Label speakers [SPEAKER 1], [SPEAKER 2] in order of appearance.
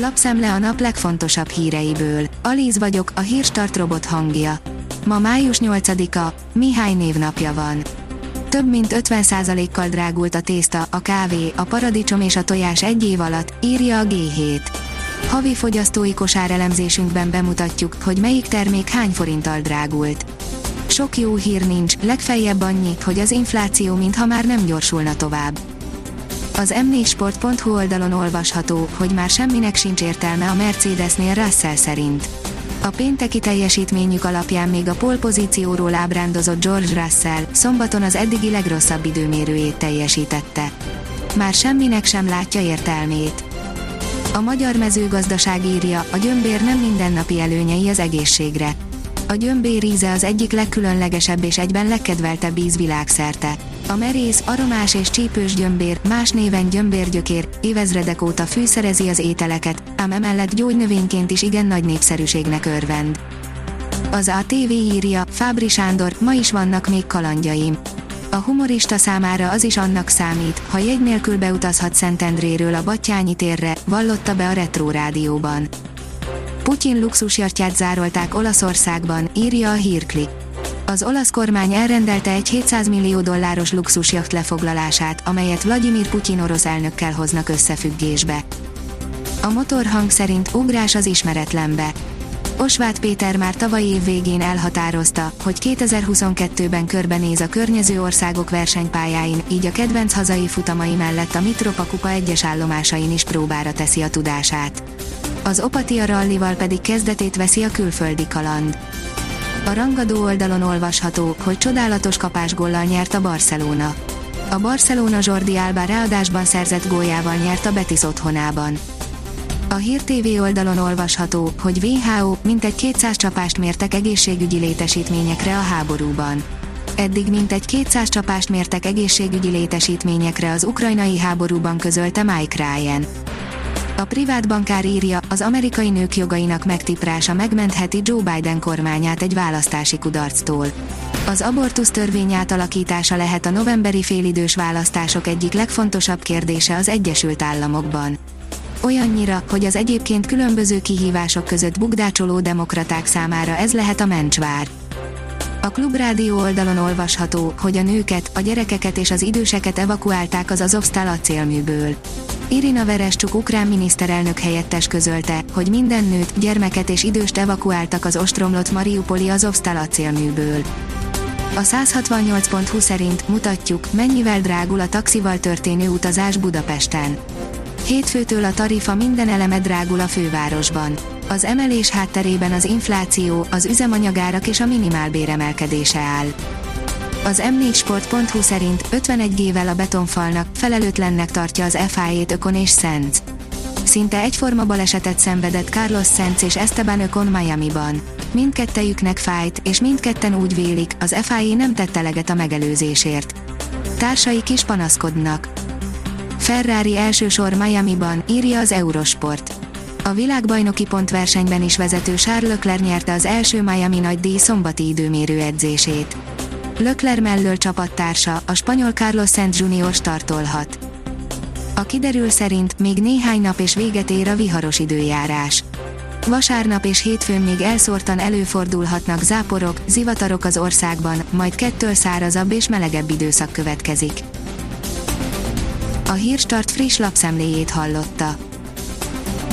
[SPEAKER 1] Lapszemle a nap legfontosabb híreiből. Alíz vagyok, a hírstart robot hangja. Ma május 8-a, Mihály névnapja van. Több mint 50%-kal drágult a tészta, a kávé, a paradicsom és a tojás egy év alatt, írja a G7. Havi fogyasztói kosárelemzésünkben bemutatjuk, hogy melyik termék hány forinttal drágult. Sok jó hír nincs, legfeljebb annyi, hogy az infláció mintha már nem gyorsulna tovább. Az m4sport.hu oldalon olvasható, hogy már semminek sincs értelme a Mercedesnél Russell szerint. A pénteki teljesítményük alapján még a polpozícióról ábrándozott George Russell szombaton az eddigi legrosszabb időmérőjét teljesítette. Már semminek sem látja értelmét. A magyar mezőgazdaság írja, a gyömbér nem mindennapi előnyei az egészségre. A gyömbér íze az egyik legkülönlegesebb és egyben legkedveltebb íz világszerte. A merész, aromás és csípős gyömbér, más néven gyömbérgyökér, évezredek óta fűszerezi az ételeket, ám emellett gyógynövényként is igen nagy népszerűségnek örvend. Az ATV írja, Fábri Sándor, ma is vannak még kalandjaim. A humorista számára az is annak számít, ha jegy nélkül beutazhat Szentendréről a Battyányi térre, vallotta be a Retro Rádióban. Putyin luxusjartját zárolták Olaszországban, írja a hírklik. Az olasz kormány elrendelte egy 700 millió dolláros luxusjacht lefoglalását, amelyet Vladimir Putyin orosz elnökkel hoznak összefüggésbe. A motorhang szerint ugrás az ismeretlenbe. Osvát Péter már tavaly év végén elhatározta, hogy 2022-ben körbenéz a környező országok versenypályáin, így a kedvenc hazai futamai mellett a Mitropa kupa egyes állomásain is próbára teszi a tudását. Az Opatia rallival pedig kezdetét veszi a külföldi kaland. A rangadó oldalon olvasható, hogy csodálatos kapásgollal nyert a Barcelona. A Barcelona Jordi Alba ráadásban szerzett góljával nyert a Betis otthonában. A Hír TV oldalon olvasható, hogy WHO mintegy 200 csapást mértek egészségügyi létesítményekre a háborúban. Eddig mintegy 200 csapást mértek egészségügyi létesítményekre az ukrajnai háborúban közölte Mike Ryan. A privát bankár írja, az amerikai nők jogainak megtiprása megmentheti Joe Biden kormányát egy választási kudarctól. Az abortusz törvény átalakítása lehet a novemberi félidős választások egyik legfontosabb kérdése az Egyesült Államokban. Olyannyira, hogy az egyébként különböző kihívások között bugdácsoló demokraták számára ez lehet a mencsvár. A Klubrádió oldalon olvasható, hogy a nőket, a gyerekeket és az időseket evakuálták az Azovstal acélműből. Irina Verescsuk ukrán miniszterelnök helyettes közölte, hogy minden nőt, gyermeket és időst evakuáltak az ostromlott Mariupoli Azovstal acélműből. A 168.20 szerint mutatjuk, mennyivel drágul a taxival történő utazás Budapesten. Hétfőtől a tarifa minden eleme drágul a fővárosban. Az emelés hátterében az infláció, az üzemanyagárak és a minimálbér emelkedése áll. Az m4sport.hu szerint 51 gével a betonfalnak felelőtlennek tartja az FIA-t Ökon és Szenz. Szinte egyforma balesetet szenvedett Carlos Sainz és Esteban Ökon Miami-ban. Mindkettejüknek fájt, és mindketten úgy vélik, az FIA nem tett eleget a megelőzésért. Társaik is panaszkodnak. Ferrari elsősor Miami-ban, írja az Eurosport. A világbajnoki pontversenyben is vezető Charles Leclerc nyerte az első Miami nagy díj szombati időmérő edzését. Leclerc mellől csapattársa, a spanyol Carlos Sainz Jr. startolhat. A kiderül szerint még néhány nap és véget ér a viharos időjárás. Vasárnap és hétfőn még elszórtan előfordulhatnak záporok, zivatarok az országban, majd kettől szárazabb és melegebb időszak következik. A Hírstart friss lapszemléjét hallotta.